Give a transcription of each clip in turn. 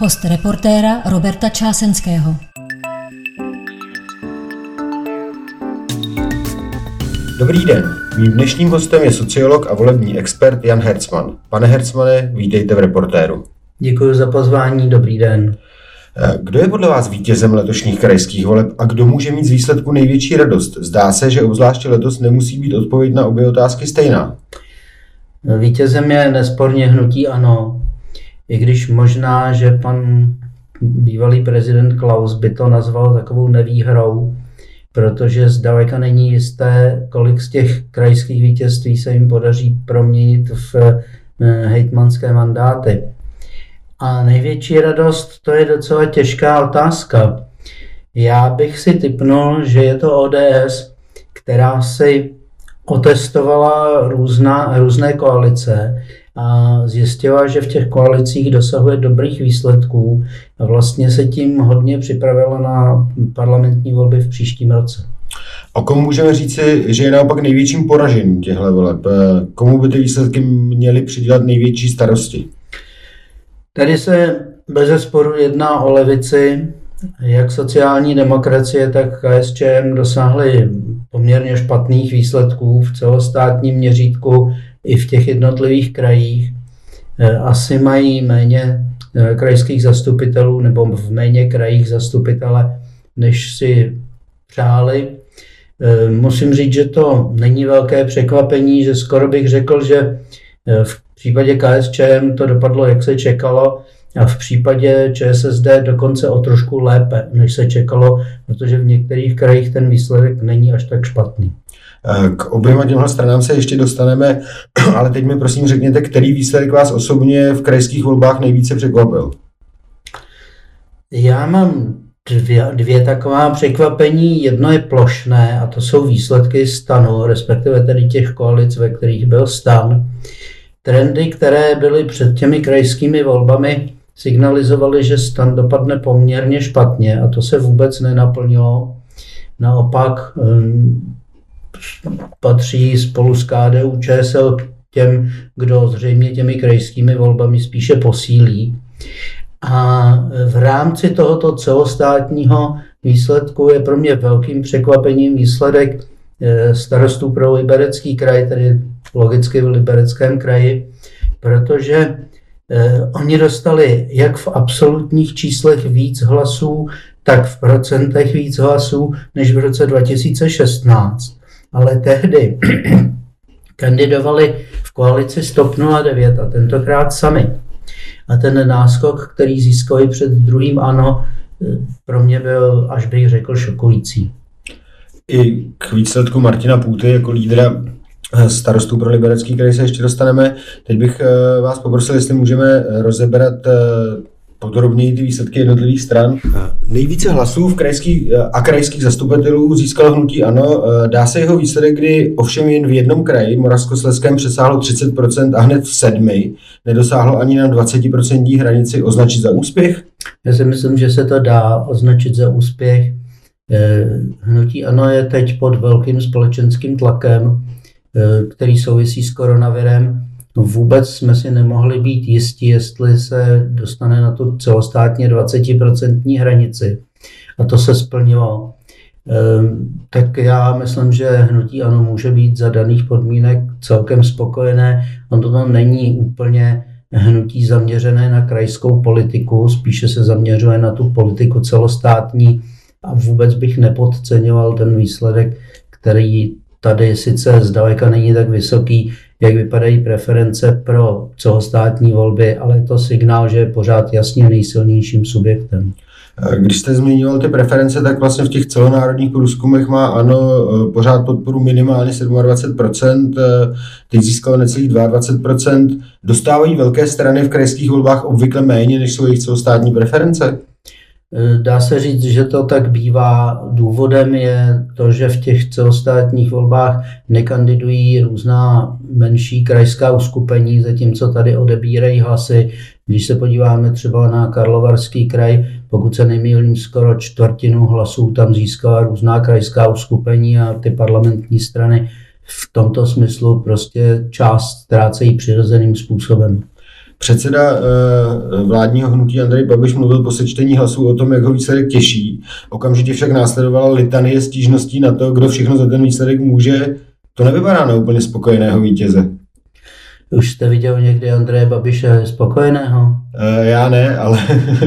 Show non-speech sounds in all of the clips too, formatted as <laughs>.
Host reportéra Roberta Čásenského. Dobrý den, mým dnešním hostem je sociolog a volební expert Jan Hercman. Pane Hercmane, vítejte v reportéru. Děkuji za pozvání, dobrý den. Eh, kdo je podle vás vítězem letošních krajských voleb a kdo může mít z výsledku největší radost? Zdá se, že obzvláště letos nemusí být odpověď na obě otázky stejná. Vítězem je nesporně hnutí ano, i když možná, že pan bývalý prezident Klaus by to nazval takovou nevýhrou, protože zdaleka není jisté, kolik z těch krajských vítězství se jim podaří proměnit v eh, hejtmanské mandáty. A největší radost, to je docela těžká otázka. Já bych si typnul, že je to ODS, která si otestovala různá, různé koalice a zjistila, že v těch koalicích dosahuje dobrých výsledků a vlastně se tím hodně připravila na parlamentní volby v příštím roce. A komu můžeme říci, že je naopak největším poražením těchto voleb? Komu by ty výsledky měly přidělat největší starosti? Tady se bez sporu jedná o levici, jak sociální demokracie, tak KSČM dosáhly poměrně špatných výsledků v celostátním měřítku i v těch jednotlivých krajích. E, asi mají méně e, krajských zastupitelů nebo v méně krajích zastupitele, než si přáli. E, musím říct, že to není velké překvapení, že skoro bych řekl, že v případě KSČM to dopadlo, jak se čekalo, a v případě ČSSD dokonce o trošku lépe, než se čekalo, protože v některých krajích ten výsledek není až tak špatný. Eh, k oběma těmhle stranám se ještě dostaneme, <clears throat> ale teď mi prosím řekněte, který výsledek vás osobně v krajských volbách nejvíce překvapil? Já mám dvě, dvě taková překvapení. Jedno je plošné a to jsou výsledky stanu, respektive tedy těch koalic, ve kterých byl stan. Trendy, které byly před těmi krajskými volbami, signalizovaly, že stan dopadne poměrně špatně a to se vůbec nenaplnilo. Naopak patří spolu s KDU ČSL k těm, kdo zřejmě těmi krajskými volbami spíše posílí. A v rámci tohoto celostátního výsledku je pro mě velkým překvapením výsledek eh, starostů pro Liberecký kraj, tedy logicky v Libereckém kraji, protože eh, oni dostali jak v absolutních číslech víc hlasů, tak v procentech víc hlasů než v roce 2016 ale tehdy <clears throat> kandidovali v koalici Stop 09 a tentokrát sami. A ten náskok, který získali před druhým ANO, pro mě byl, až bych řekl, šokující. I k výsledku Martina Půty jako lídra eh, starostů pro liberecký kraj se ještě dostaneme. Teď bych eh, vás poprosil, jestli můžeme rozebrat eh, podrobněji ty výsledky jednotlivých stran. Nejvíce hlasů v krajských a krajských zastupitelů získalo hnutí ANO. Dá se jeho výsledek, kdy ovšem jen v jednom kraji, Moravskoslezském, přesáhlo 30% a hned v sedmi nedosáhlo ani na 20% hranici označit za úspěch? Já si myslím, že se to dá označit za úspěch. Eh, hnutí ANO je teď pod velkým společenským tlakem, eh, který souvisí s koronavirem No vůbec jsme si nemohli být jistí, jestli se dostane na tu celostátně 20% hranici. A to se splnilo. Ehm, tak já myslím, že hnutí ano může být za daných podmínek celkem spokojené. On to není úplně hnutí zaměřené na krajskou politiku, spíše se zaměřuje na tu politiku celostátní a vůbec bych nepodceňoval ten výsledek, který tady sice zdaleka není tak vysoký, jak vypadají preference pro celostátní volby, ale je to signál, že je pořád jasně nejsilnějším subjektem. Když jste zmiňoval ty preference, tak vlastně v těch celonárodních průzkumech má ano eh, pořád podporu minimálně 27%, eh, teď získalo necelých 22%. Dostávají velké strany v krajských volbách obvykle méně, než jsou jejich celostátní preference? Eh, dá se říct, že to tak bývá. Důvodem je to, že v těch celostátních volbách nekandidují různá menší krajská uskupení, zatímco tady odebírají hlasy. Když se podíváme třeba na Karlovarský kraj, pokud se nemýlím, skoro čtvrtinu hlasů tam získala různá krajská uskupení a ty parlamentní strany v tomto smyslu prostě část ztrácejí přirozeným způsobem. Předseda uh, vládního hnutí Andrej Babiš mluvil po sečtení hlasů o tom, jak ho výsledek těší. Okamžitě však následovala litanie stížností na to, kdo všechno za ten výsledek může. To nevypadá na úplně spokojeného vítěze. Už jste viděl někdy Andreje Babiše spokojeného? Uh, já ne, ale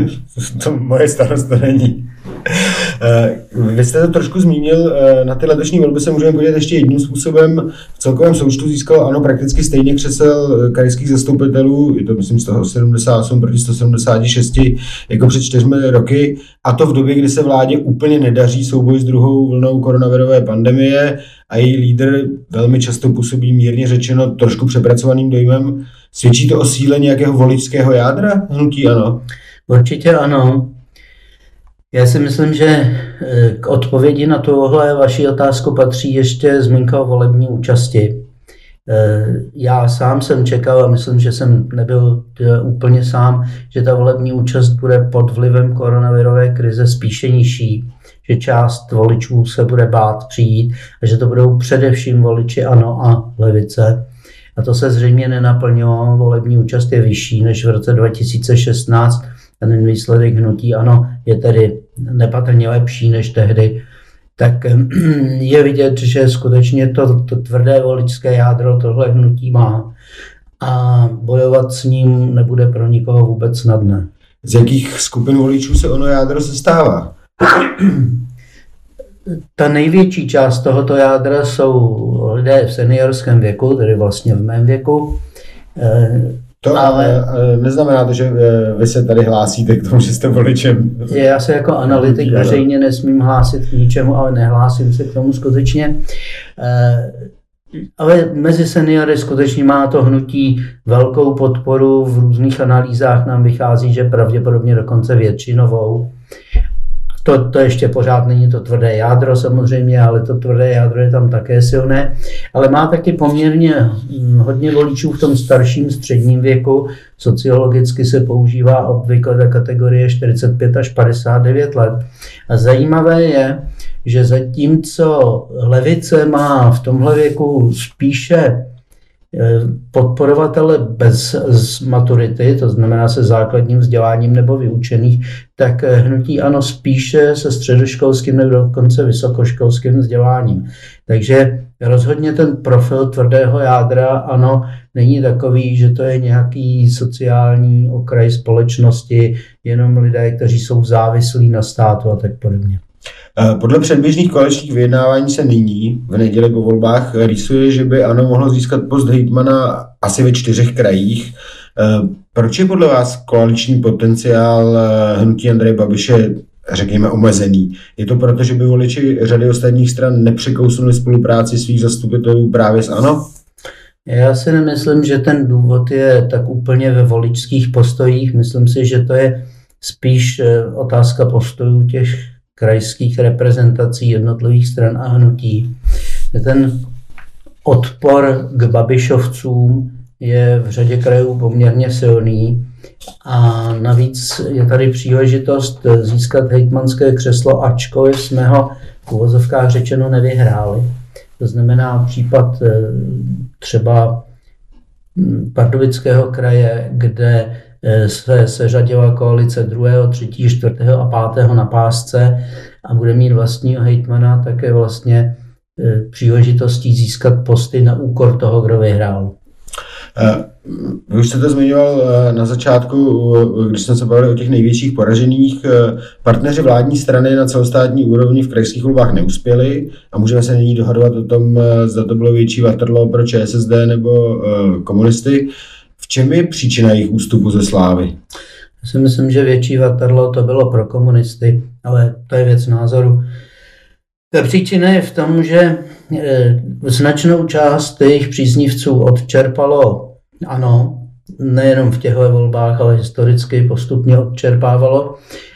<laughs> to moje starost to není. Eh, vy jste to trošku zmínil, eh, na ty letošní volby se můžeme podívat ještě jedním způsobem. V celkovém součtu získal ano prakticky stejně křesel eh, krajských zastupitelů, je to myslím z toho 78 proti 176 jako před čtyřmi roky, a to v době, kdy se vládě úplně nedaří souboj s druhou vlnou koronavirové pandemie a její lídr velmi často působí mírně řečeno trošku přepracovaným dojmem. Svědčí to o síle nějakého voličského jádra hnutí ano? Určitě ano. Já si myslím, že eh, k odpovědi na tuhle vaši otázku patří ještě zmínka o volební účasti. Eh, já sám jsem čekal a myslím, že jsem nebyl eh, úplně sám, že ta volební účast bude pod vlivem koronavirové krize spíše nižší, že část voličů se bude bát přijít a že to budou především voliči ANO a levice. A to se zřejmě nenaplnilo, volební účast je vyšší než v roce 2016, ten výsledek hnutí ano je tedy nepatrně lepší než tehdy, tak je vidět, že skutečně to, to tvrdé voličské jádro tohle hnutí má a bojovat s ním nebude pro nikoho vůbec snadné. Z jakých skupin voličů se ono jádro sestává? <clears throat> Ta největší část tohoto jádra jsou lidé v seniorském věku, tedy vlastně v mém věku. Eh, to ale neznamená to, že eh, vy se tady hlásíte k tomu, že jste voličem. Já se jako analytik veřejně nesmím hlásit k ničemu, ale nehlásím se k tomu skutečně. Eh, ale mezi seniory skutečně má to hnutí velkou podporu. V různých analýzách nám vychází, že pravděpodobně dokonce většinovou. To, to ještě pořád není to tvrdé jádro samozřejmě, ale to tvrdé jádro je tam také silné. Ale má taky poměrně hm, hodně voličů v tom starším středním věku. Sociologicky se používá obvykle ta kategorie 45 až 59 let. A zajímavé je, že zatímco levice má v tomhle věku spíše podporovatele bez z maturity, to znamená se základním vzděláním nebo vyučených, tak eh, hnutí ano spíše se středoškolským nebo dokonce vysokoškolským vzděláním. Takže rozhodně ten profil tvrdého jádra ano není takový, že to je nějaký sociální okraj společnosti, jenom lidé, kteří jsou závislí na státu a tak podobně. Eh, podle předběžných koaličních vyjednávání se nyní, v neděli po volbách, rýsuje, že by ANO mohlo získat post hejtmana asi ve čtyřech krajích. Eh, proč je podle vás koaliční potenciál eh, hnutí Andreje Babiše řekněme, omezený. Je to proto, že by voliči řady ostatních stran nepřekousnuli spolupráci svých zastupitelů právě s ANO? Já si nemyslím, že ten důvod je tak úplně ve voličských postojích. Myslím si, že to je spíš otázka postojů těch krajských reprezentací jednotlivých stran a hnutí. Ten odpor k Babišovcům je v řadě krajů poměrně silný a navíc je tady příležitost získat hejtmanské křeslo, ačkoliv jsme ho v uvozovkách řečeno nevyhráli. To znamená případ eh, třeba hm, Pardubického kraje, kde se seřadila koalice druhého, třetího, čtvrtého a pátého na pásce a bude mít vlastního hejtmana také vlastně eh, příležitostí získat posty na úkor toho, kdo vyhrál. Eh, vy už jste to zmiňoval na začátku, když jsme se bavili o těch největších poražených. Partneři vládní strany na celostátní úrovni v krajských volbách neuspěli a můžeme se nyní dohadovat o tom, zda to bylo větší vatrlo pro ČSSD nebo komunisty čem je příčina jejich ústupu ze slávy? Já si myslím, že větší Waterloo to bylo pro komunisty, ale to je věc názoru. Ta příčina je v tom, že eh, značnou část jejich příznivců odčerpalo, ano, nejenom v těchto volbách, ale historicky postupně odčerpávalo.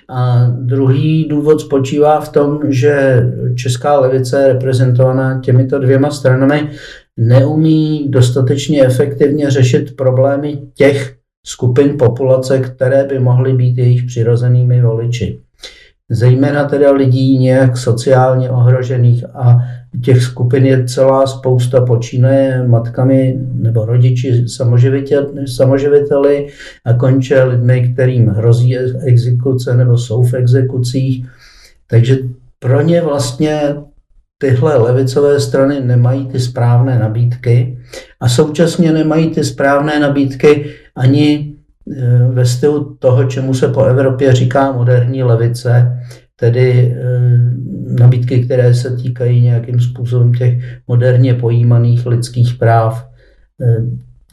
A druhý důvod spočívá v tom, že česká levice reprezentovaná těmito dvěma stranami neumí dostatečně efektivně řešit problémy těch skupin populace, které by mohly být jejich přirozenými voliči. Zejména teda lidí nějak sociálně ohrožených a těch skupin je celá spousta, počínaje matkami nebo rodiči samoživiteli a konče lidmi, kterým hrozí exekuce nebo jsou v exekucích. Takže pro ně vlastně tyhle levicové strany nemají ty správné nabídky a současně nemají ty správné nabídky ani e, ve stylu toho, čemu se po Evropě říká moderní levice, tedy e, nabídky, které se týkají nějakým způsobem těch moderně pojímaných lidských práv. E,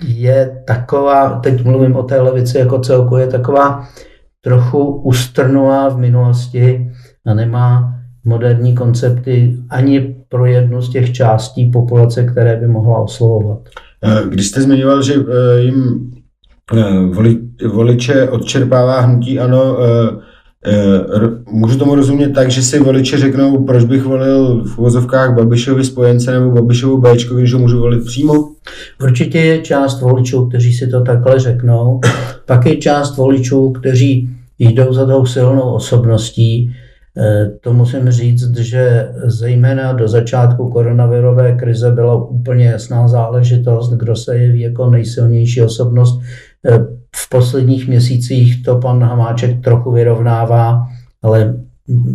je taková, teď mluvím o té levici jako celku, je taková trochu ustrnulá v minulosti a nemá moderní koncepty ani pro jednu z těch částí populace, které by mohla oslovovat. Když jste zmiňoval, že jim voliče odčerpává hnutí ano, můžu tomu rozumět tak, že si voliči řeknou, proč bych volil v uvozovkách Babišovi spojence nebo Babišovu Bčko, když ho můžu volit přímo? Určitě je část voličů, kteří si to takhle řeknou. Pak je část voličů, kteří jdou za tou silnou osobností, Eh, to musím říct, že zejména do začátku koronavirové krize byla úplně jasná záležitost, kdo se jeví jako nejsilnější osobnost. Eh, v posledních měsících to pan Hamáček trochu vyrovnává, ale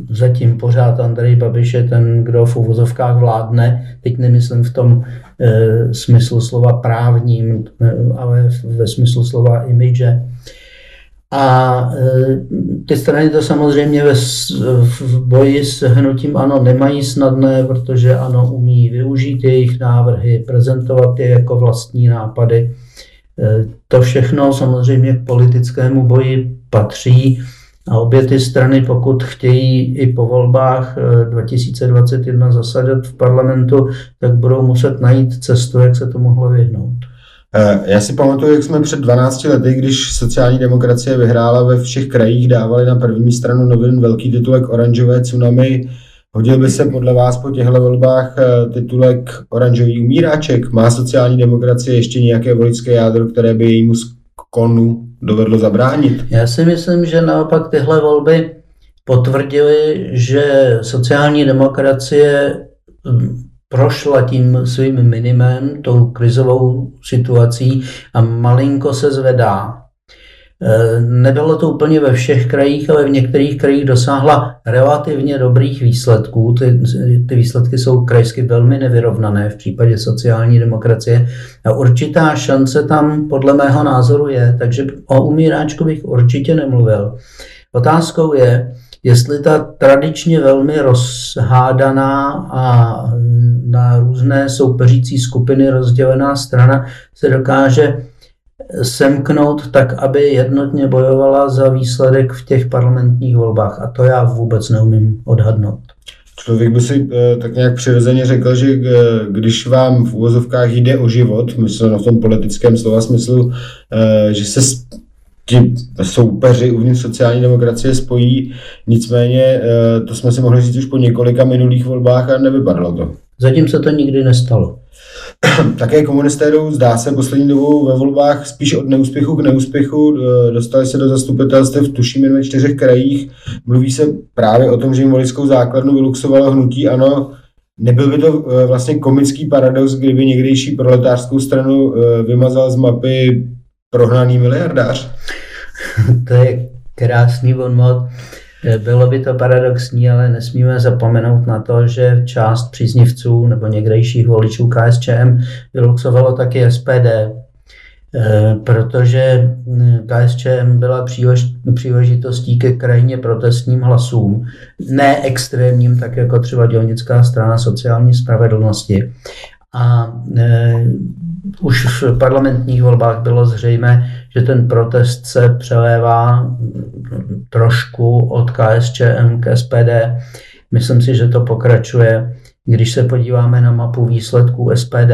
zatím pořád Andrej Babiš je ten, kdo v uvozovkách vládne. Teď nemyslím v tom e, smyslu slova právním, ale ve smyslu slova image. A e, ty strany to samozřejmě ve, v boji s hnutím ANO nemají snadné, protože ANO umí využít jejich návrhy, prezentovat je jako vlastní nápady. E, to všechno samozřejmě k politickému boji patří a obě ty strany, pokud chtějí i po volbách 2021 e, zasadat v parlamentu, tak budou muset najít cestu, jak se to mohlo vyhnout. Eh, já si pamatuju, jak jsme před 12 lety, když sociální demokracie vyhrála ve všech krajích, dávali na první stranu novin velký titulek Oranžové tsunami. Hodil by se podle vás po těchto volbách eh, titulek Oranžový umíráček? Má sociální demokracie ještě nějaké voličské jádro, které by jejímu skonu dovedlo zabránit? Já si myslím, že naopak tyhle volby potvrdily, že sociální demokracie prošla tím svým minimem, tou krizovou situací a malinko se zvedá. E, nebylo to úplně ve všech krajích, ale v některých krajích dosáhla relativně dobrých výsledků. Ty, ty výsledky jsou krajsky velmi nevyrovnané v případě sociální demokracie a určitá šance tam podle mého názoru je, takže o umíráčku bych určitě nemluvil. Otázkou je, jestli ta tradičně velmi rozhádaná a na různé soupeřící skupiny rozdělená strana se dokáže semknout tak, aby jednotně bojovala za výsledek v těch parlamentních volbách. A to já vůbec neumím odhadnout. Člověk by si eh, tak nějak přirozeně řekl, že eh, když vám v úvozovkách jde o život, myslím v tom politickém slova smyslu, eh, že se ti soupeři uvnitř sociální demokracie spojí, nicméně to jsme si mohli říct už po několika minulých volbách a nevypadalo to. Zatím se to nikdy nestalo. <clears throat> Také komunisté jdou, zdá se, poslední dobou ve volbách spíš od neúspěchu k neúspěchu. Dostali se do zastupitelstv, tuším jen ve čtyřech krajích. Mluví se právě o tom, že jim voličskou základnu vyluxovalo hnutí ano. Nebyl by to e, vlastně komický paradox, kdyby někdejší proletářskou stranu vymazal z mapy prohnaný miliardář? <laughs> to je krásný bonmot. Bylo by to paradoxní, ale nesmíme zapomenout na to, že část příznivců nebo někdejších voličů KSČM vyluxovalo taky SPD, eh, protože hm, KSČM byla příležitostí ke krajně protestním hlasům, ne extrémním, tak jako třeba dělnická strana sociální spravedlnosti. A e, už v parlamentních volbách bylo zřejmé, že ten protest se přelévá trošku od KSČM k SPD. Myslím si, že to pokračuje. Když se podíváme na mapu výsledků SPD,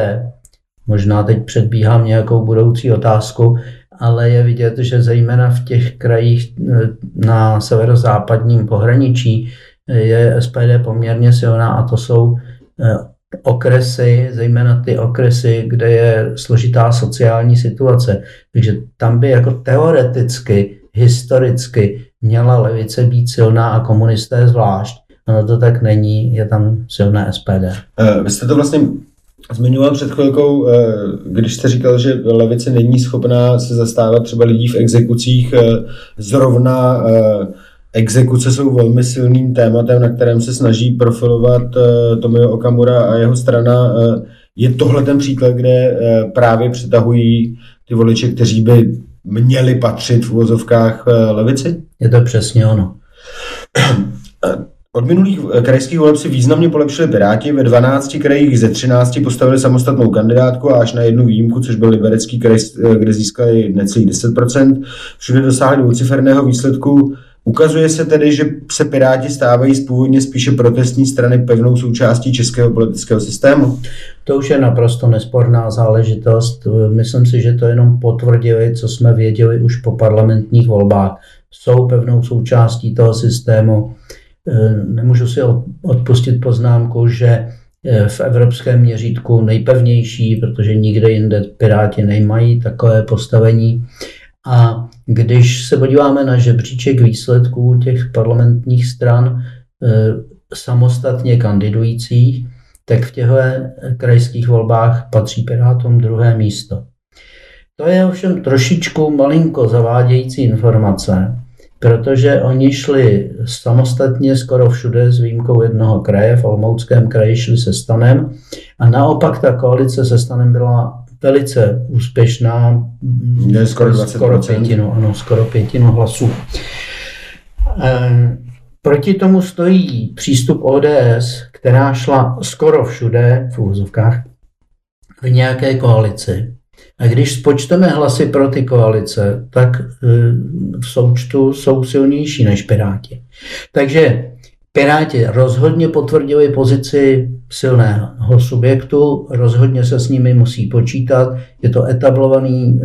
možná teď předbíhám nějakou budoucí otázku, ale je vidět, že zejména v těch krajích e, na severozápadním pohraničí je SPD poměrně silná a to jsou e, okresy, zejména ty okresy, kde je složitá sociální situace. Takže tam by jako teoreticky, historicky měla levice být silná a komunisté zvlášť. Ono to tak není, je tam silné SPD. Vy jste to vlastně zmiňoval před chvilkou, když jste říkal, že levice není schopná se zastávat třeba lidí v exekucích zrovna Exekuce jsou velmi silným tématem, na kterém se snaží profilovat uh, Tomio Okamura a jeho strana. Uh, je tohle ten příklad, kde uh, právě přitahují ty voliče, kteří by měli patřit v uvozovkách levici? Je to přesně ono. Od minulých krajských voleb si významně polepšili Piráti. Ve 12 krajích ze 13 postavili samostatnou kandidátku a až na jednu výjimku, což byl Liberecký kraj, kde získali necelých 10%. Všude dosáhli dvouciferného výsledku. Ukazuje se tedy, že se Piráti stávají z původně spíše protestní strany pevnou součástí českého politického systému? To už je naprosto nesporná záležitost. Myslím si, že to jenom potvrdili, co jsme věděli už po parlamentních volbách. Jsou pevnou součástí toho systému. Nemůžu si odpustit poznámku, že v evropském měřítku nejpevnější, protože nikde jinde Piráti nemají takové postavení. A když se podíváme na žebříček výsledků těch parlamentních stran e, samostatně kandidujících, tak v těchto krajských volbách patří Pirátům druhé místo. To je ovšem trošičku malinko zavádějící informace, protože oni šli samostatně skoro všude s výjimkou jednoho kraje, v Olmouckém kraji šli se stanem a naopak ta koalice se stanem byla velice úspěšná. Je skoro 20%. Skoro pětinu, ano, skoro pětinu hlasů. E, proti tomu stojí přístup ODS, která šla skoro všude, v úvozovkách, v nějaké koalici. A když spočteme hlasy pro ty koalice, tak e, v součtu jsou silnější než Piráti. Takže Piráti rozhodně potvrdili pozici silného subjektu, rozhodně se s nimi musí počítat. Je to etablovaný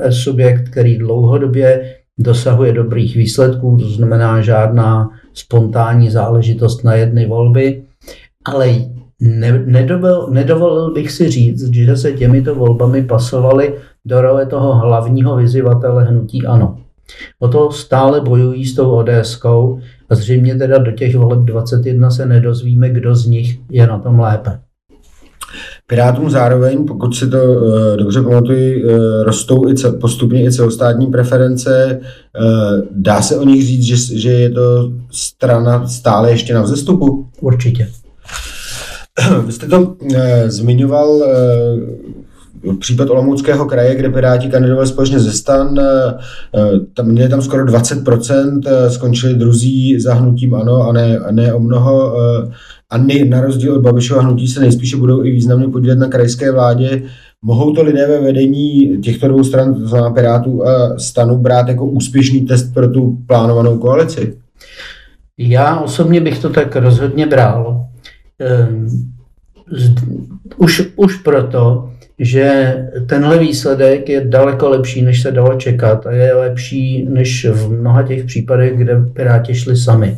eh, subjekt, který dlouhodobě dosahuje dobrých výsledků, to znamená žádná spontánní záležitost na jedny volby, ale ne, nedovolil, nedovolil bych si říct, že se těmito volbami pasovali do role toho hlavního vyzývatele hnutí ANO. O to stále bojují s tou ODSkou a zřejmě teda do těch voleb 21 se nedozvíme, kdo z nich je na tom lépe. Pirátům zároveň, pokud si to uh, dobře pamatuju, uh, rostou i cel, postupně i celostátní preference. Uh, dá se o nich říct, že, že je to strana stále ještě na vzestupu? Určitě. Vy jste to uh, zmiňoval uh, případ Olomouckého kraje, kde Piráti kandidovali společně ze stan, eh, eh, tam měli tam skoro 20%, eh, skončili druzí za hnutím ano a ne, a ne o mnoho. A ne, na rozdíl od Babišova hnutí se nejspíše budou i významně podílet na krajské vládě. Mohou to lidé ve vedení těchto dvou stran, to znamená Pirátů a stanu, brát jako úspěšný test pro tu plánovanou koalici? Já osobně bych to tak rozhodně bral. Um, už, už proto, že tenhle výsledek je daleko lepší, než se dalo čekat a je lepší než v mnoha těch případech, kde Piráti šli sami.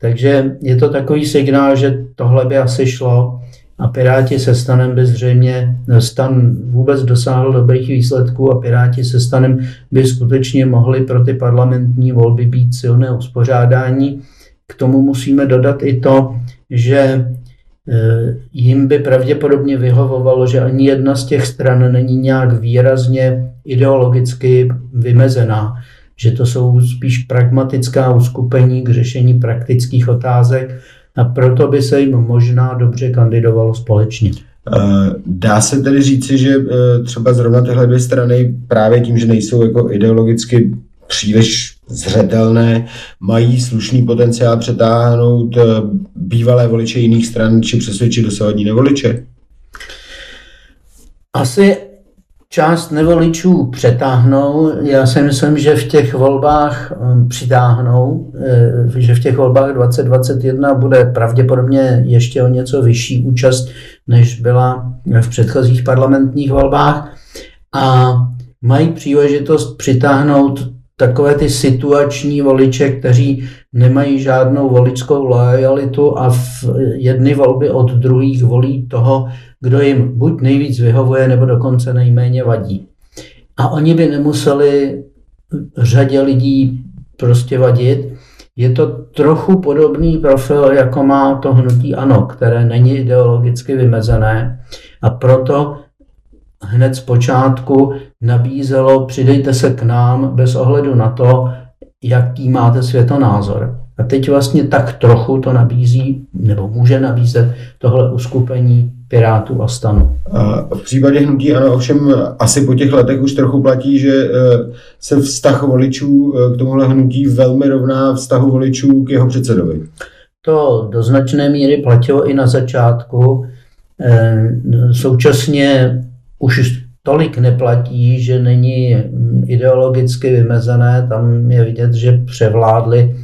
Takže je to takový signál, že tohle by asi šlo a Piráti se stanem by zřejmě, stan vůbec dosáhl dobrých výsledků a Piráti se stanem by skutečně mohli pro ty parlamentní volby být silné uspořádání. K tomu musíme dodat i to, že jim by pravděpodobně vyhovovalo, že ani jedna z těch stran není nějak výrazně ideologicky vymezená, že to jsou spíš pragmatická uskupení k řešení praktických otázek a proto by se jim možná dobře kandidovalo společně. Eh, dá se tedy říci, že eh, třeba zrovna tyhle dvě strany právě tím, že nejsou jako ideologicky příliš zřetelné, mají slušný potenciál přetáhnout eh, bývalé voliče jiných stran či přesvědčit dosavadní nevoliče? Asi část nevoličů přetáhnou. Já si myslím, že v těch volbách hm, přitáhnou, eh, že v těch volbách 2021 bude pravděpodobně ještě o něco vyšší účast, než byla v předchozích parlamentních volbách. A mají příležitost přitáhnout takové ty situační voliče, kteří nemají žádnou voličskou lojalitu a v jedny volby od druhých volí toho, kdo jim buď nejvíc vyhovuje, nebo dokonce nejméně vadí. A oni by nemuseli řadě lidí prostě vadit, je to trochu podobný profil, jako má to hnutí ANO, které není ideologicky vymezené a proto hned z počátku nabízelo přidejte se k nám bez ohledu na to, jaký máte světonázor. A teď vlastně tak trochu to nabízí, nebo může nabízet tohle uskupení Pirátů a stanu. V případě hnutí ano, ovšem asi po těch letech už trochu platí, že e, se vztah voličů e, k tomuhle hnutí velmi rovná vztahu voličů k jeho předsedovi. To do značné míry platilo i na začátku. E, současně už tolik neplatí, že není ideologicky vymezené. Tam je vidět, že převládly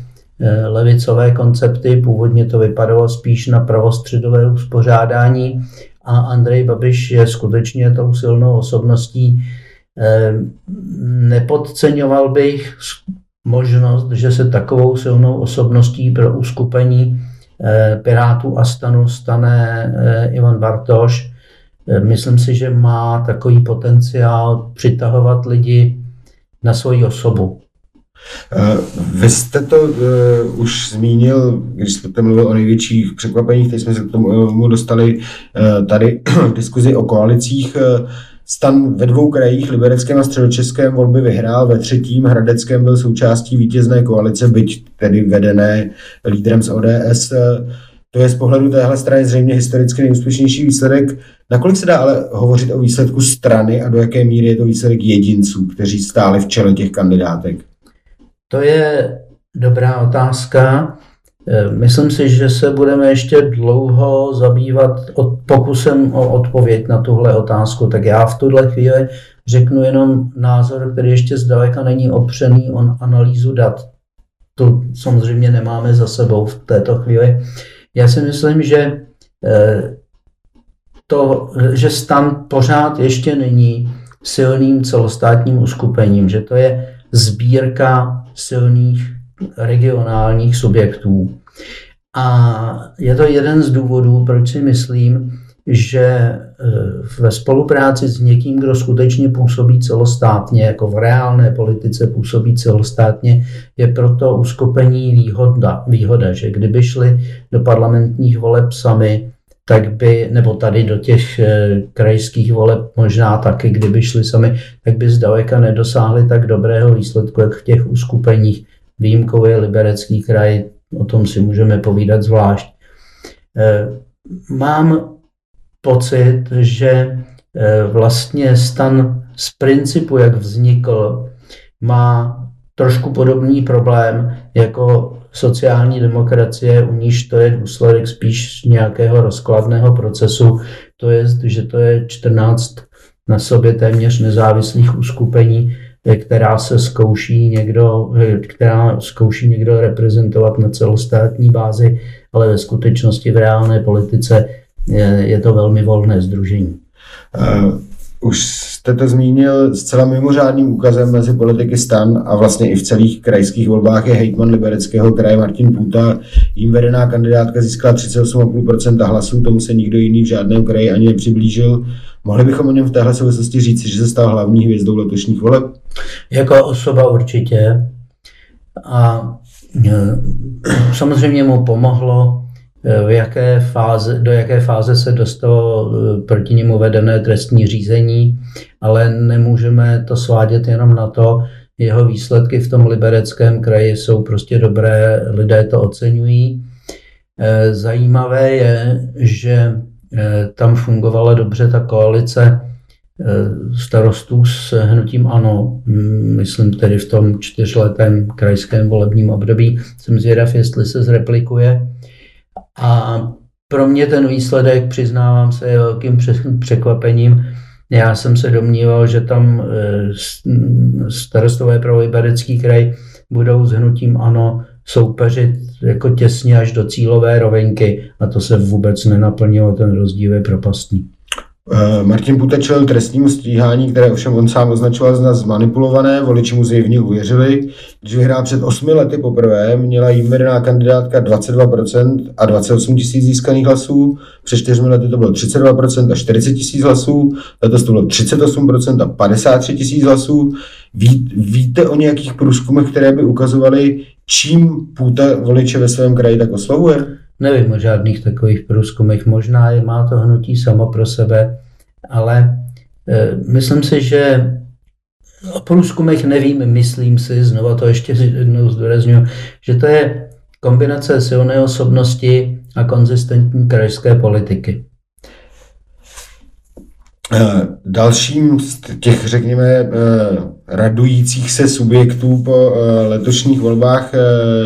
levicové koncepty. Původně to vypadalo spíš na pravostředové uspořádání a Andrej Babiš je skutečně tou silnou osobností. Eh, nepodceňoval bych možnost, že se takovou silnou osobností pro uskupení eh, Pirátů a stanu stane eh, Ivan Bartoš. Myslím si, že má takový potenciál přitahovat lidi na svoji osobu. Eh, vy jste to uh, už zmínil, když jste mluvil o největších překvapeních, teď jsme se k tomu dostali uh, tady <clears throat> v diskuzi o koalicích. Stan ve dvou krajích, Libereckém a Středočeském, volby vyhrál, ve třetím Hradeckém byl součástí vítězné koalice, byť tedy vedené lídrem z ODS. To je z pohledu téhle strany zřejmě historicky nejúspěšnější výsledek. Nakolik se dá ale hovořit o výsledku strany a do jaké míry je to výsledek jedinců, kteří stáli v čele těch kandidátek? To je dobrá otázka. E, myslím si, že se budeme ještě dlouho zabývat od, pokusem o odpověď na tuhle otázku. Tak já v tuhle chvíli řeknu jenom názor, který ještě zdaleka není opřený o analýzu dat. To samozřejmě nemáme za sebou v této chvíli. Já si myslím, že e, to, že stan pořád ještě není silným celostátním uskupením, že to je sbírka silných regionálních subjektů. A je to jeden z důvodů, proč si myslím, že e, ve spolupráci s někým, kdo skutečně působí celostátně, jako v reálné politice působí celostátně, je proto uskupení výhoda, výhoda že kdyby šli do parlamentních voleb sami, tak by, nebo tady do těch e, krajských voleb možná taky, kdyby šli sami, tak by zdaleka nedosáhli tak dobrého výsledku, jak v těch uskupeních. Výjimkou je Liberecký kraj, o tom si můžeme povídat zvlášť. E, mám pocit, že e, vlastně stan z principu, jak vznikl, má trošku podobný problém jako sociální demokracie, u níž to je důsledek spíš nějakého rozkladného procesu, to je, že to je 14 na sobě téměř nezávislých uskupení, která se zkouší někdo, která zkouší někdo reprezentovat na celostátní bázi, ale ve skutečnosti v reálné politice je, je to velmi volné združení. Uh už jste to zmínil, zcela mimořádným úkazem mezi politiky stan a vlastně i v celých krajských volbách je hejtman Libereckého kraje Martin Půta. Jím vedená kandidátka získala 38,5% hlasů, tomu se nikdo jiný v žádném kraji ani nepřiblížil. Mohli bychom o něm v téhle souvislosti říct, že se stal hlavní hvězdou letošních voleb? Jako osoba určitě. A e, samozřejmě mu pomohlo Eh, v jaké fáze, do jaké fáze se dostalo eh, proti němu vedené trestní řízení, ale nemůžeme to svádět jenom na to, jeho výsledky v tom libereckém kraji jsou prostě dobré, lidé to oceňují. Eh, zajímavé je, že tam fungovala dobře ta koalice starostů s hnutím ANO, hm, myslím tedy v tom čtyřletém krajském volebním období. Jsem zvědav, jestli se zreplikuje. A pro mě ten výsledek, přiznávám se, je velkým překvapením. Já jsem se domníval, že tam eh, starostové pro Liberecký kraj budou s hnutím ANO soupeřit jako těsně až do cílové rovinky a to se vůbec nenaplnilo, ten rozdíl je propastný. Eh, Martin Puta čelil trestnímu stíhání, které ovšem on sám označoval za zmanipulované, voliči mu zjevně uvěřili. Když vyhrál před osmi lety poprvé, měla jim vedená kandidátka 22% a 28 tisíc získaných hlasů, před čtyřmi lety to bylo 32% a 40 tisíc hlasů, letos to bylo 38% a 53 tisíc hlasů. Ví, víte o nějakých průzkumech, které by ukazovaly, čím půta voliče ve svém kraji tak oslovuje? Nevím o žádných takových průzkumech. Možná je, má to hnutí samo pro sebe, ale e, myslím si, že o průzkumech nevím, myslím si, znova to ještě jednou zdůraznuju, že to je kombinace silné osobnosti a konzistentní krajské politiky. Eh, dalším z těch, řekněme, eh, radujících se subjektů po eh, letošních volbách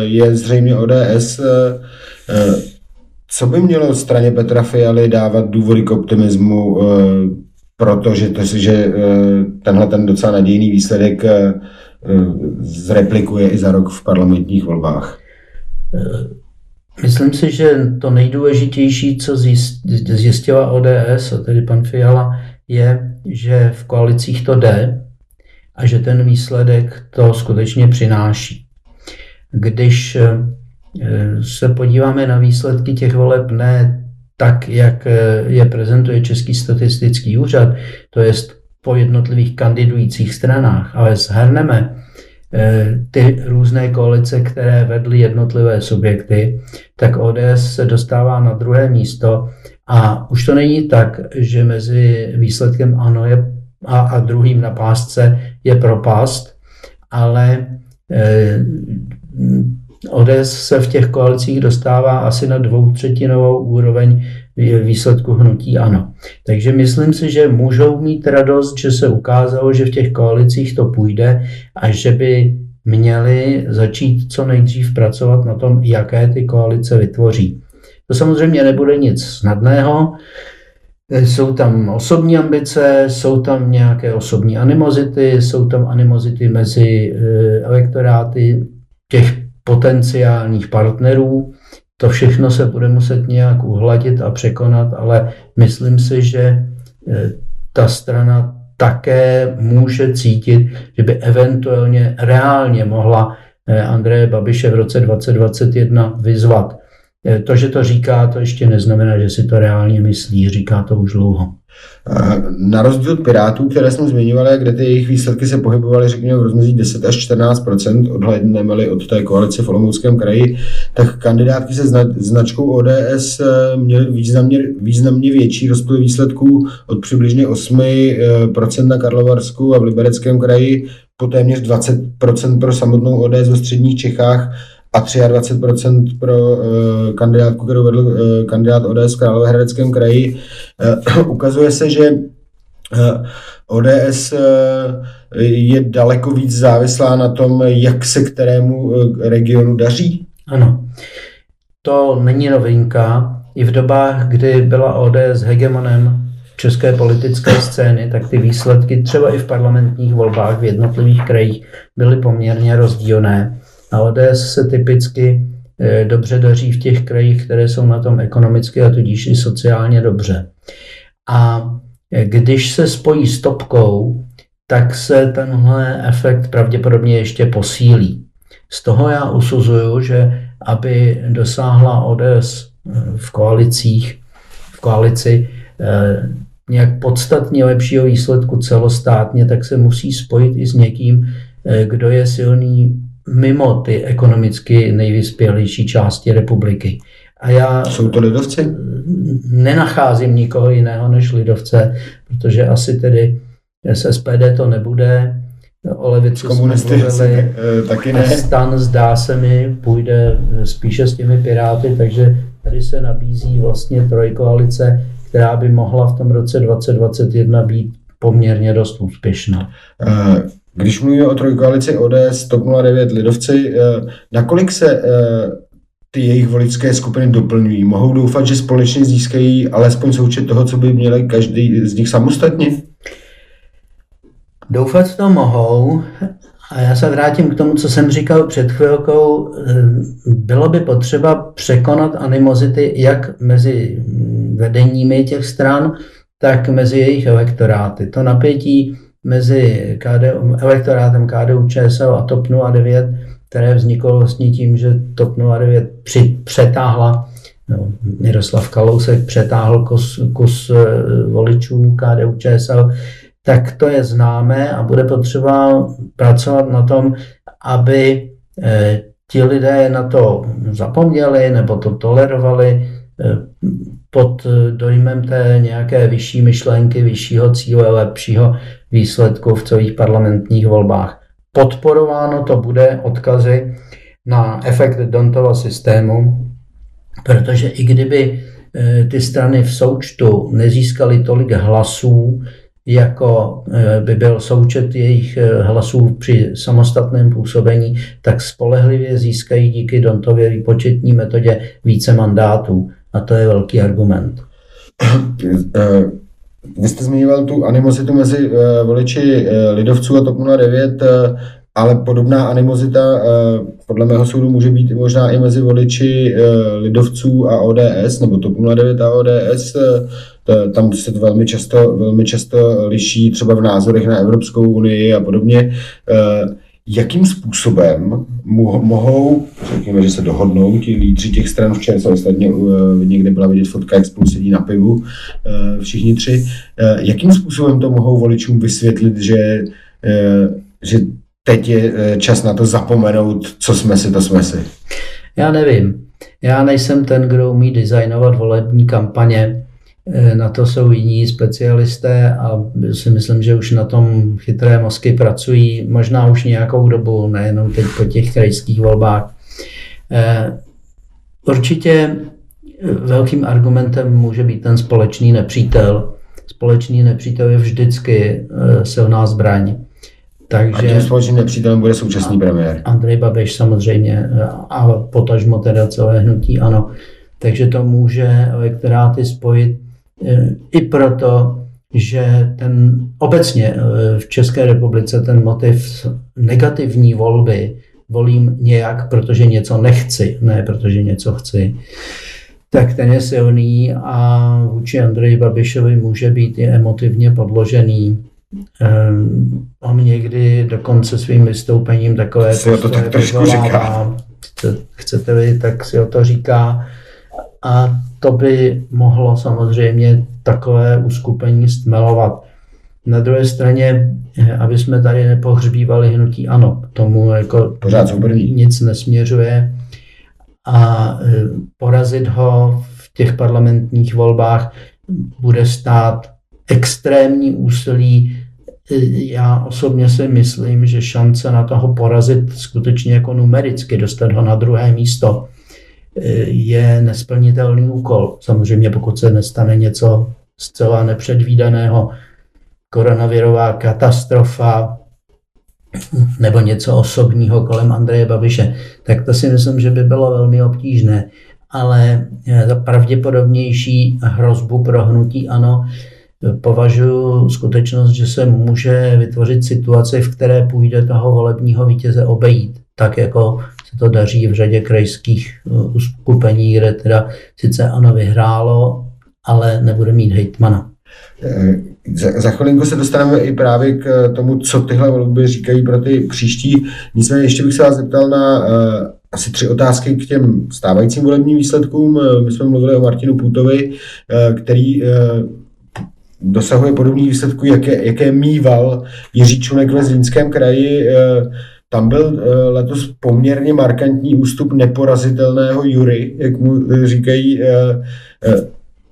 je zřejmě ODS. Co by mělo straně Petra Fialy dávat důvody k optimismu, protože to, že tenhle ten docela nadějný výsledek zreplikuje i za rok v parlamentních volbách? Myslím si, že to nejdůležitější, co zjistila ODS, a tedy pan Fiala, je, že v koalicích to jde a že ten výsledek to skutečně přináší. Když eh, se podíváme na výsledky těch voleb ne tak, jak eh, je prezentuje Český statistický úřad, to je po jednotlivých kandidujících stranách, ale zhrneme eh, ty různé koalice, které vedly jednotlivé subjekty, tak ODS se dostává na druhé místo. A už to není tak, že mezi výsledkem ano je a, a druhým na pásce je propast, ale eh, ODS se v těch koalicích dostává asi na dvoutřetinovou úroveň výsledku hnutí ano. Takže myslím si, že můžou mít radost, že se ukázalo, že v těch koalicích to půjde a že by měli začít co nejdřív pracovat na tom, jaké ty koalice vytvoří. To samozřejmě nebude nic snadného. Jsou tam osobní ambice, jsou tam nějaké osobní animozity, jsou tam animozity mezi eh, elektoráty těch potenciálních partnerů. To všechno se bude muset nějak uhladit a překonat, ale myslím si, že eh, ta strana také může cítit, že by eventuálně reálně mohla eh, Andreje Babiše v roce 2021 vyzvat Eh, to, že to říká, to ještě neznamená, že si to reálně myslí, říká to už dlouho. Na rozdíl od Pirátů, které jsme zmiňovali, kde ty jejich výsledky se pohybovaly, řekněme, v rozmezí 10 až 14% odhledneme od té koalice v Olomouckém kraji, tak kandidátky se značkou ODS eh, měly významně, významně větší rozptyl výsledků od přibližně 8 eh, na Karlovarsku a v Libereckém kraji po téměř 20% pro samotnou ODS ve středních Čechách a 23% pro uh, kandidátku, kterou vedl uh, kandidát ODS v Královéhradeckém kraji. Uh, <clears throat> ukazuje se, že ODS je daleko víc závislá na tom, jak se kterému regionu daří. Ano, to není novinka. I v dobách, kdy byla ODS hegemonem české politické scény, tak ty výsledky třeba i v parlamentních volbách v jednotlivých krajích byly poměrně rozdílné. A ODS se typicky eh, dobře daří v těch krajích, které jsou na tom ekonomicky a tudíž i sociálně dobře. A eh, když se spojí s topkou, tak se tenhle efekt pravděpodobně ještě posílí. Z toho já usuzuju, že aby dosáhla ODS eh, v koalicích, v koalici nějak podstatně lepšího výsledku celostátně, tak se musí spojit i s někým, kdo je silný mimo ty ekonomicky nejvyspělejší části republiky. A já Jsou to lidovci? Nenacházím nikoho jiného než lidovce, protože asi tedy z SPD to nebude. O levici komunisty mluvili, eh, taky ne. Stan zdá se mi půjde spíše s těmi piráty, takže tady se nabízí vlastně trojkoalice, která by mohla v tom roce 2021 být poměrně dost úspěšná. Uh, když mluvíme o trojkoalici ODS, TOP 09, Lidovci, eh, nakolik se eh, ty jejich voličské skupiny doplňují? Mohou doufat, že společně získají alespoň součet toho, co by měli každý z nich samostatně? Doufat to mohou. A já se vrátím k tomu, co jsem říkal před chvilkou. Eh, bylo by potřeba překonat animozity jak mezi vedeními těch stran, tak mezi jejich elektoráty. To napětí mezi KDU, elektorátem KDU ČSL a TOP 09, které vzniklo vlastně tím, že TOP 09 při, přetáhla, no, Miroslav Kalousek přetáhl kus, kus eh, voličů KDU ČSL, tak to je známé a bude potřeba pracovat na tom, aby eh, ti lidé na to zapomněli nebo to tolerovali pod dojmem té nějaké vyšší myšlenky, vyššího cíle, lepšího výsledku v celých parlamentních volbách. Podporováno to bude odkazy na efekt Dontova systému, protože i kdyby eh, ty strany v součtu nezískaly tolik hlasů, jako eh, by byl součet jejich eh, hlasů při samostatném působení, tak spolehlivě získají díky Dontově výpočetní metodě více mandátů. A to je velký argument. Vy jste zmiňoval tu animositu mezi voliči lidovců a TOP 09 ale podobná animozita eh, podle mého soudu může být možná i mezi voliči eh, lidovců a ODS, nebo TOP 09 a ODS. Eh, tam se to velmi často, velmi často liší třeba v názorech na Evropskou unii a podobně. Jakým způsobem mohou, řekněme, že se dohodnou ti lídři těch stran, včera se ostatně někde byla vidět fotka, jak spolu sedí na pivu, všichni tři, jakým způsobem to mohou voličům vysvětlit, že, že teď je čas na to zapomenout, co jsme si, to jsme si? Já nevím. Já nejsem ten, kdo umí designovat volební kampaně. Eh, na to jsou jiní specialisté a si myslím, že už na tom chytré mozky pracují možná už nějakou dobu, nejenom teď po těch krajských volbách. Eh, určitě velkým argumentem může být ten společný nepřítel. Společný nepřítel je vždycky silná zbraň. Takže, a tím společným nepřítelem bude současný premiér. Andrej Babiš samozřejmě a potažmo teda celé hnutí, ano. Takže to může elektoráty spojit i proto, že ten obecně e, v České republice ten motiv negativní volby volím nějak, protože něco nechci, ne protože něco chci, tak ten je silný a vůči Andreji Babišovi může být i emotivně podložený. Um, on někdy dokonce svým vystoupením takové si to tak trošku říká. Chcete-li, tak si o to říká. A to by mohlo samozřejmě takové uskupení stmelovat. Na druhé straně, aby jsme tady nepohřbívali hnutí ano, tomu jako Pořád nic nesměřuje. A eh, porazit ho v těch parlamentních volbách bude stát extrémní úsilí. Já osobně si myslím, že šance na toho porazit skutečně jako numericky, dostat ho na druhé místo, je nesplnitelný úkol. Samozřejmě pokud se nestane něco zcela nepředvídaného, koronavirová katastrofa nebo něco osobního kolem Andreje Babiše, tak to si myslím, že by bylo velmi obtížné. Ale za pravděpodobnější hrozbu pro hnutí ano, považuji skutečnost, že se může vytvořit situace, v které půjde toho volebního vítěze obejít, tak jako se to daří v řadě krajských uh, uskupení, kde teda sice ano vyhrálo, ale nebude mít hejtmana. Eh, za, za chvilinku se dostaneme i právě k tomu, co tyhle volby říkají pro ty příští. Nicméně ještě bych se vás zeptal na uh, asi tři otázky k těm stávajícím volebním výsledkům. My jsme mluvili o Martinu Půtovi, uh, který uh, dosahuje podobných výsledků, jaké, jaké mýval Jiří Čunek ve Zlínském kraji. Eh, tam byl eh, letos poměrně markantní ústup neporazitelného Jury, jak mu eh, říkají.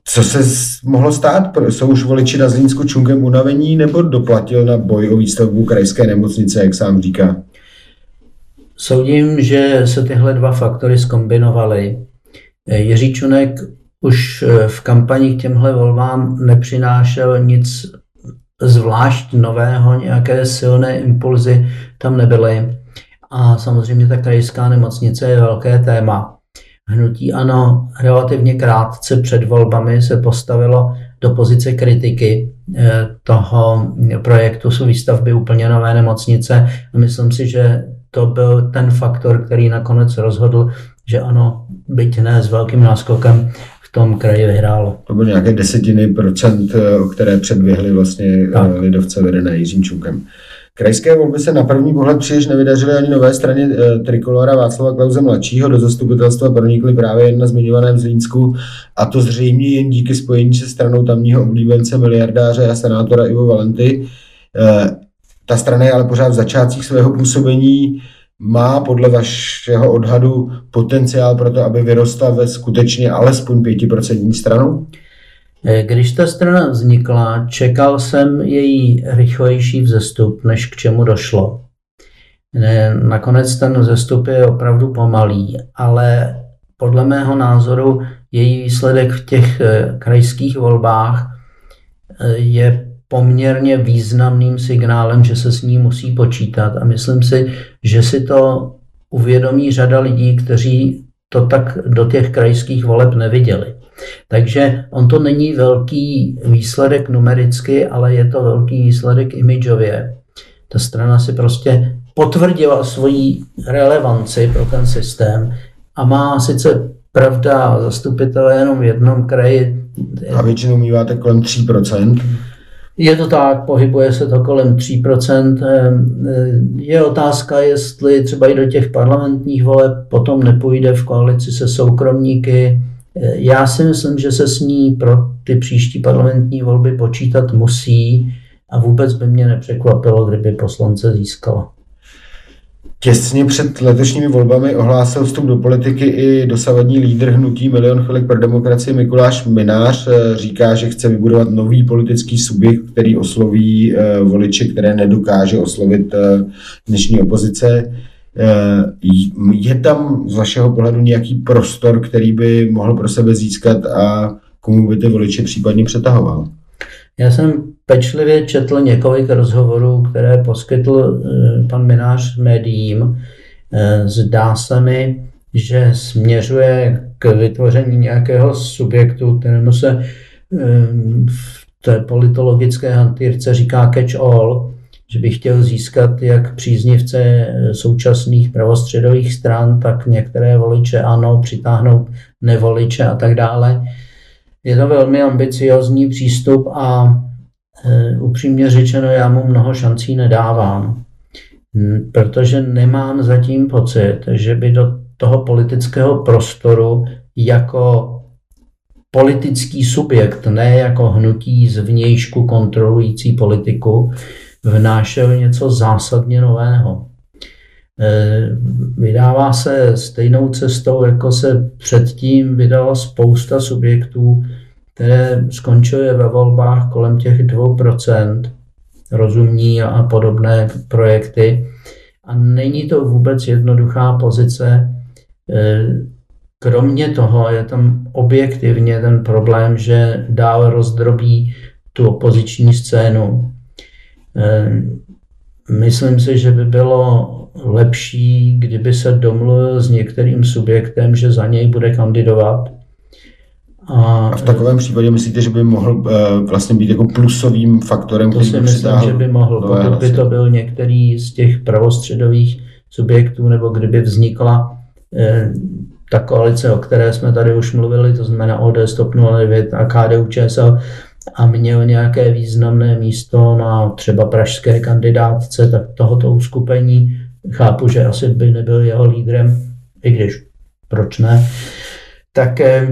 Co se mohlo stát? Jsou už voliči na Zlínsku Čunkem unavení nebo doplatil na boj o výstavbu krajské nemocnice, jak sám říká? Soudím, že se tyhle dva faktory skombinovaly. Jiří Čunek už eh, v kampani k těmhle volbám nepřinášel nic zvlášť nového, nějaké silné impulzy tam nebyly. A samozřejmě ta krajská nemocnice je velké téma. Hnutí ano, relativně krátce před volbami se postavilo do pozice kritiky eh, toho projektu výstavby úplně nové nemocnice. Myslím si, že to byl ten faktor, který nakonec rozhodl, že ano, byť ne s velkým náskokem, tom kraji vyhrálo. To byly nějaké desetiny procent, eh, o které předběhly vlastně eh, tak. lidovce vedené Jiřím Čunkem. Krajské volby se na první pohled příliš nevydařily ani nové straně e, Trikolora Václava Klauze mladšího. Do zastupitelstva pronikly právě jen na zmiňovaném Zlínsku a to zřejmě jen díky spojení se stranou tamního oblíbence miliardáře a senátora Ivo Valenty. E, ta strana je ale pořád v začátcích svého působení má podle vašeho odhadu potenciál pro to, aby vyrostla ve skutečně alespoň 5% stranu? Eh, když ta strana vznikla, čekal jsem její rychlejší vzestup, než k čemu došlo. Eh, nakonec ten vzestup je opravdu pomalý, ale podle mého názoru její výsledek v těch eh, krajských volbách je poměrně významným signálem, že se s ní musí počítat. A myslím si, že si to uvědomí řada lidí, kteří to tak do těch krajských voleb neviděli. Takže on to není velký výsledek numericky, ale je to velký výsledek imidžově. Ta strana si prostě potvrdila svoji relevanci pro ten systém a má sice pravda zastupitele jenom v jednom kraji. A většinou míváte kolem 3%. Je to tak, pohybuje se to kolem 3%. Je otázka, jestli třeba i do těch parlamentních voleb potom nepůjde v koalici se soukromníky. Já si myslím, že se s ní pro ty příští parlamentní volby počítat musí a vůbec by mě nepřekvapilo, kdyby poslance získala. Těsně před letošními volbami ohlásil vstup do politiky i dosavadní lídr hnutí Milion chvilek pro demokracii Mikuláš Minář. Eh, říká, že chce vybudovat nový politický subjekt, který osloví eh, voliče, které nedokáže oslovit eh, dnešní opozice. Je tam z vašeho pohledu nějaký prostor, který by mohl pro sebe získat a komu by ty voliče případně přetahoval? Já jsem pečlivě četl několik rozhovorů, které poskytl eh, pan Minář médiím. Eh, zdá se mi, že směřuje k vytvoření nějakého subjektu, kterému se eh, v té politologické hantýrce říká catch-all, že by chtěl získat jak příznivce současných pravostředových stran, tak některé voliče ano, přitáhnout nevoliče a tak dále. Je to velmi ambiciozní přístup a e, upřímně řečeno, já mu mnoho šancí nedávám, protože nemám zatím pocit, že by do toho politického prostoru jako politický subjekt, ne jako hnutí z vnějšku kontrolující politiku, vnášel něco zásadně nového. E, vydává se stejnou cestou, jako se předtím vydala spousta subjektů, které skončily ve volbách kolem těch 2%, rozumní a podobné projekty. A není to vůbec jednoduchá pozice. E, kromě toho je tam objektivně ten problém, že dál rozdrobí tu opoziční scénu. Myslím si, že by bylo lepší, kdyby se domluvil s některým subjektem, že za něj bude kandidovat. A, a v takovém případě myslíte, že by mohl uh, vlastně být jako plusovým faktorem, to si myslím, že by mohl, pokud hlasy. by to byl některý z těch pravostředových subjektů, nebo kdyby vznikla eh, ta koalice, o které jsme tady už mluvili, to znamená ODS, TOP 09 a KDU ČSL, a měl nějaké významné místo na třeba pražské kandidátce, tak tohoto uskupení. Chápu, že asi by nebyl jeho lídrem, i když proč ne, tak eh,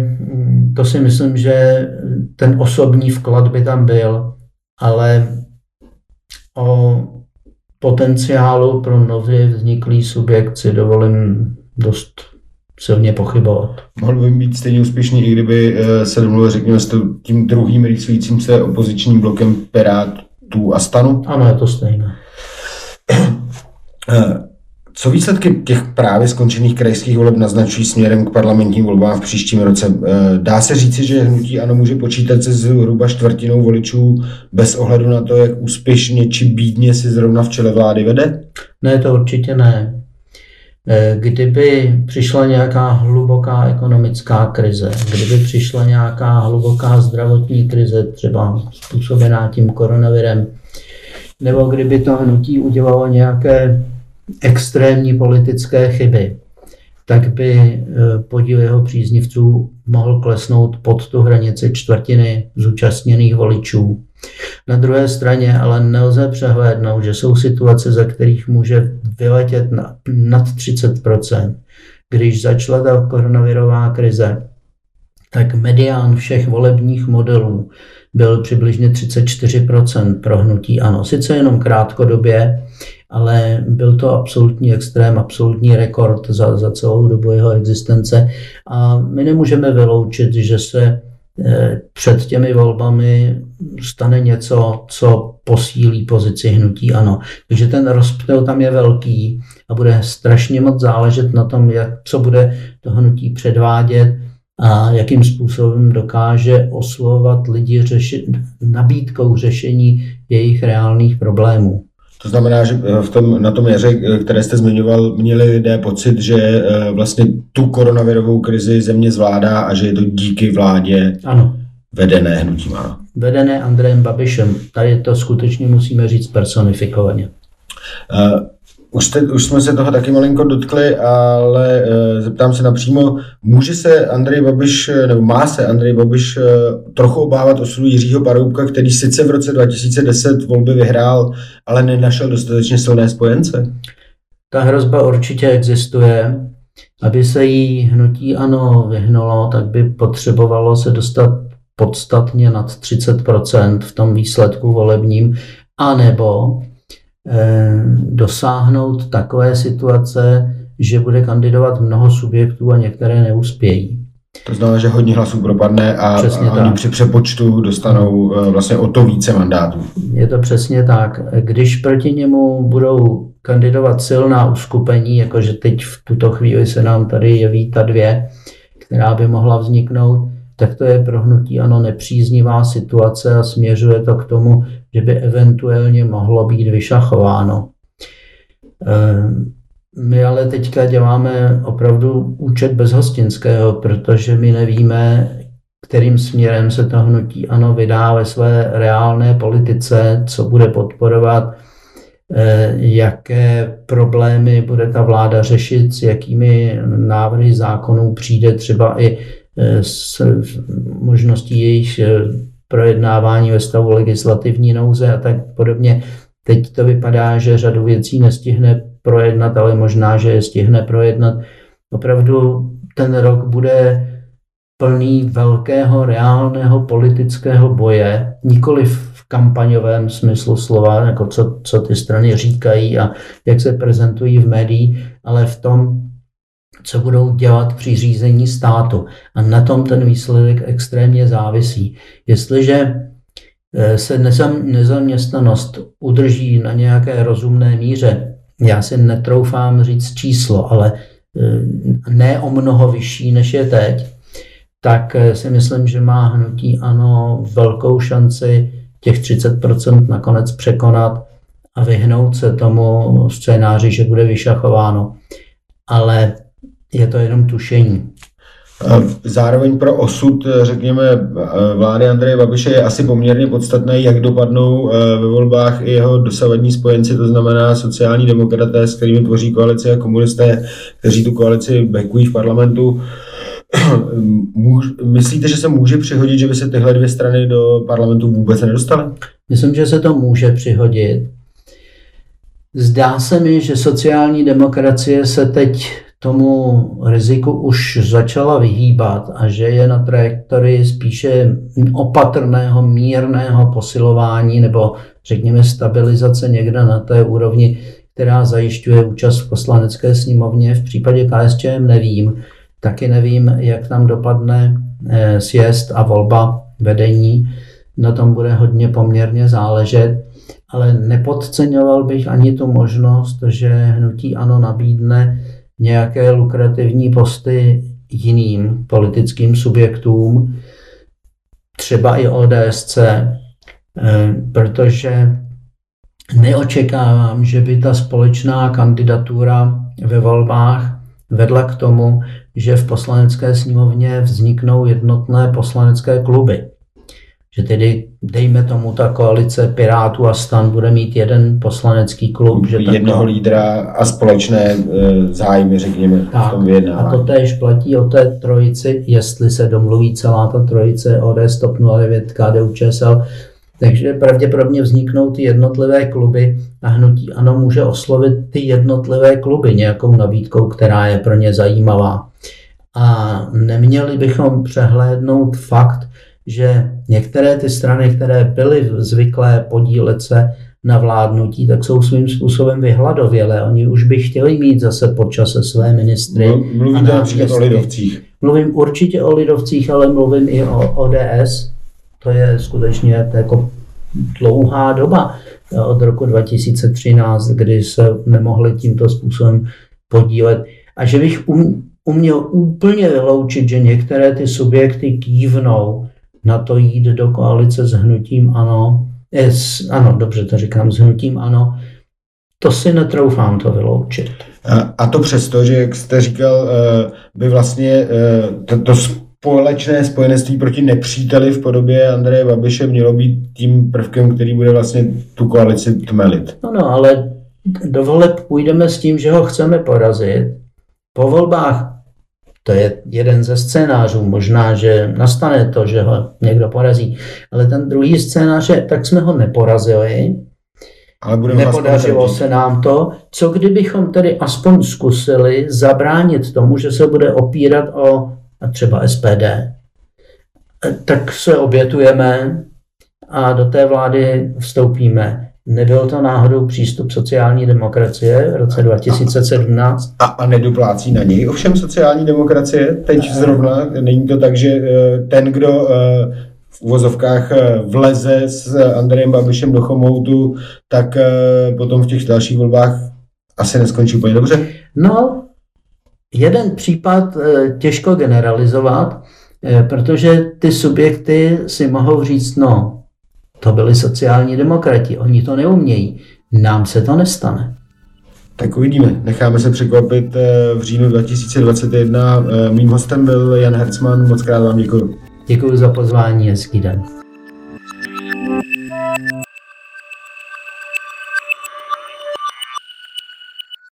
to si myslím, že ten osobní vklad by tam byl, ale o potenciálu pro nově vzniklý subjekt si dovolím dost silně pochybovat. Mohl by být stejně úspěšný, i kdyby eh, se domluvil, řekněme, s tím druhým rýsujícím se opozičním blokem Pirátů a Stanu? Ano, je to stejné. Eh, co výsledky těch právě skončených krajských voleb naznačují směrem k parlamentním volbám v příštím roce? Eh, dá se říci, že hnutí ano může počítat se zhruba čtvrtinou voličů bez ohledu na to, jak úspěšně či bídně si zrovna v čele vlády vede? Ne, to určitě ne. Eh, kdyby přišla nějaká hluboká ekonomická krize, kdyby přišla nějaká hluboká zdravotní krize, třeba způsobená tím koronavirem, nebo kdyby to hnutí udělalo nějaké extrémní politické chyby, tak by e, podíl jeho příznivců mohl klesnout pod tu hranici čtvrtiny zúčastněných voličů. Na druhé straně ale nelze přehlédnout, že jsou situace, za kterých může vyletět na, nad 30% Když začala ta koronavirová krize, tak medián všech volebních modelů byl přibližně 34% pro hnutí ano. Sice jenom krátkodobě, ale byl to absolutní extrém, absolutní rekord za, za celou dobu jeho existence. A my nemůžeme vyloučit, že se před těmi volbami stane něco, co posílí pozici hnutí ano. Takže ten rozptyl tam je velký a bude strašně moc záležet na tom, jak, co bude to hnutí předvádět a jakým způsobem dokáže oslovovat lidi řešit, nabídkou řešení jejich reálných problémů. To znamená, že eh, v tom, na tom jaře, eh, které jste zmiňoval, měli lidé pocit, že eh, vlastně tu koronavirovou krizi země zvládá a že je to díky vládě ano. vedené hnutím ano. Vedené Andrejem Babišem. Tady to skutečně musíme říct personifikovaně. Uh, už, jste, už jsme se toho taky malinko dotkli, ale e, zeptám se napřímo, může se Andrej Babiš, nebo má se Andrej Babiš e, trochu obávat osudu Jiřího Paroubka, který sice v roce 2010 volby vyhrál, ale nenašel dostatečně silné spojence? Ta hrozba určitě existuje. Aby se jí hnutí ano vyhnulo, tak by potřebovalo se dostat podstatně nad 30% v tom výsledku volebním, anebo Eh, dosáhnout takové situace, že bude kandidovat mnoho subjektů a některé neuspějí. To znamená, že hodně hlasů propadne a, a oni při přepočtu dostanou eh, vlastně o to více mandátů. Je to přesně tak. Když proti němu budou kandidovat silná uskupení, jakože teď v tuto chvíli se nám tady jeví ta dvě, která by mohla vzniknout, tak to je pro hnutí ano nepříznivá situace a směřuje to k tomu, že by eventuálně mohlo být vyšachováno. Ehm, my ale teďka děláme opravdu účet bezhostinského, protože my nevíme, kterým směrem se to hnutí ano vydá ve své reálné politice, co bude podporovat, eh, jaké problémy bude ta vláda řešit, s jakými návrhy zákonů přijde třeba i eh, s možností jejich eh, projednávání ve stavu legislativní nouze a tak podobně. Teď to vypadá, že řadu věcí nestihne projednat, ale možná, že je stihne projednat. Opravdu ten rok bude plný velkého reálného politického boje, nikoli v kampaňovém smyslu slova, jako co, co ty strany říkají a jak se prezentují v médiích, ale v tom, co budou dělat při řízení státu. A na tom ten výsledek extrémně závisí. Jestliže eh, se nezaměstnanost udrží na nějaké rozumné míře, já si netroufám říct číslo, ale eh, ne o mnoho vyšší, než je teď, tak eh, si myslím, že má hnutí ano velkou šanci těch 30% nakonec překonat a vyhnout se tomu scénáři, že bude vyšachováno. Ale je to jenom tušení. Zároveň pro osud, řekněme, vlády Andreje Babiše je asi poměrně podstatné, jak dopadnou eh, ve volbách i jeho dosavadní spojenci, to znamená sociální demokraté, s kterými tvoří koalice a komunisté, kteří tu koalici backují v parlamentu. <clears throat> Myslíte, že se může přihodit, že by se tyhle dvě strany do parlamentu vůbec nedostaly? Myslím, že se to může přihodit. Zdá se mi, že sociální demokracie se teď tomu riziku už začala vyhýbat a že je na trajektorii spíše opatrného, mírného posilování nebo řekněme stabilizace někde na té úrovni, která zajišťuje účast v poslanecké sněmovně. V případě KSČM nevím, taky nevím, jak tam dopadne eh, sjezd a volba vedení. Na tom bude hodně poměrně záležet, ale nepodceňoval bych ani tu možnost, že hnutí ano nabídne nějaké lukrativní posty jiným politickým subjektům, třeba i ODSC, eh, protože neočekávám, že by ta společná kandidatura ve volbách vedla k tomu, že v poslanecké sněmovně vzniknou jednotné poslanecké kluby že tedy dejme tomu ta koalice Pirátů a stan bude mít jeden poslanecký klub. Že Jednoho takto... lídra a společné e, zájmy, řekněme, tak, v tom vyjednávání. A to též platí o té trojici, jestli se domluví celá ta trojice ODS, TOP 09, KDU, ČSL, takže pravděpodobně vzniknou ty jednotlivé kluby a hnutí ano může oslovit ty jednotlivé kluby nějakou nabídkou, která je pro ně zajímavá. A neměli bychom přehlédnout fakt, že některé ty strany, které byly zvyklé podílet se na vládnutí, tak jsou svým způsobem vyhladovělé. Oni už by chtěli mít zase počase své ministry. Mluvíte například o lidovcích. Mluvím určitě o lidovcích, ale mluvím i o ODS. To je skutečně jako dlouhá doba od roku 2013, kdy se nemohli tímto způsobem podílet. A že bych um, uměl úplně vyloučit, že některé ty subjekty kývnou na to jít do koalice s hnutím ano, je, ano, dobře to říkám, s hnutím ano, to si netroufám to vyloučit. A, a to přesto, že, jak jste říkal, eh, by vlastně eh, to, to společné spojenství proti nepříteli v podobě Andreje Babiše mělo být tím prvkem, který bude vlastně tu koalici tmelit. No, no, ale do voleb půjdeme s tím, že ho chceme porazit. Po volbách to je jeden ze scénářů. Možná, že nastane to, že ho někdo porazí. Ale ten druhý scénář je, tak jsme ho neporazili, ale nepodařilo se nám to. Co kdybychom tedy aspoň zkusili zabránit tomu, že se bude opírat o třeba SPD? Tak se obětujeme a do té vlády vstoupíme. Nebyl to náhodou přístup sociální demokracie v roce 2017? A, a nedoplácí na něj ovšem sociální demokracie teď zrovna? Není to tak, že eh, ten, kdo eh, v uvozovkách eh, vleze s Andrejem Babišem do chomoutu, tak potom v těch dalších volbách asi neskončí úplně dobře? No, jeden případ těžko generalizovat, protože ty subjekty si mohou říct, no, to byli sociální demokrati, oni to neumějí. Nám se to nestane. Tak uvidíme. Necháme se překvapit eh, v říjnu 2021. Eh, mým hostem byl Jan Hercman. Moc krát vám děkuji. Děkuji za pozvání. Hezký den.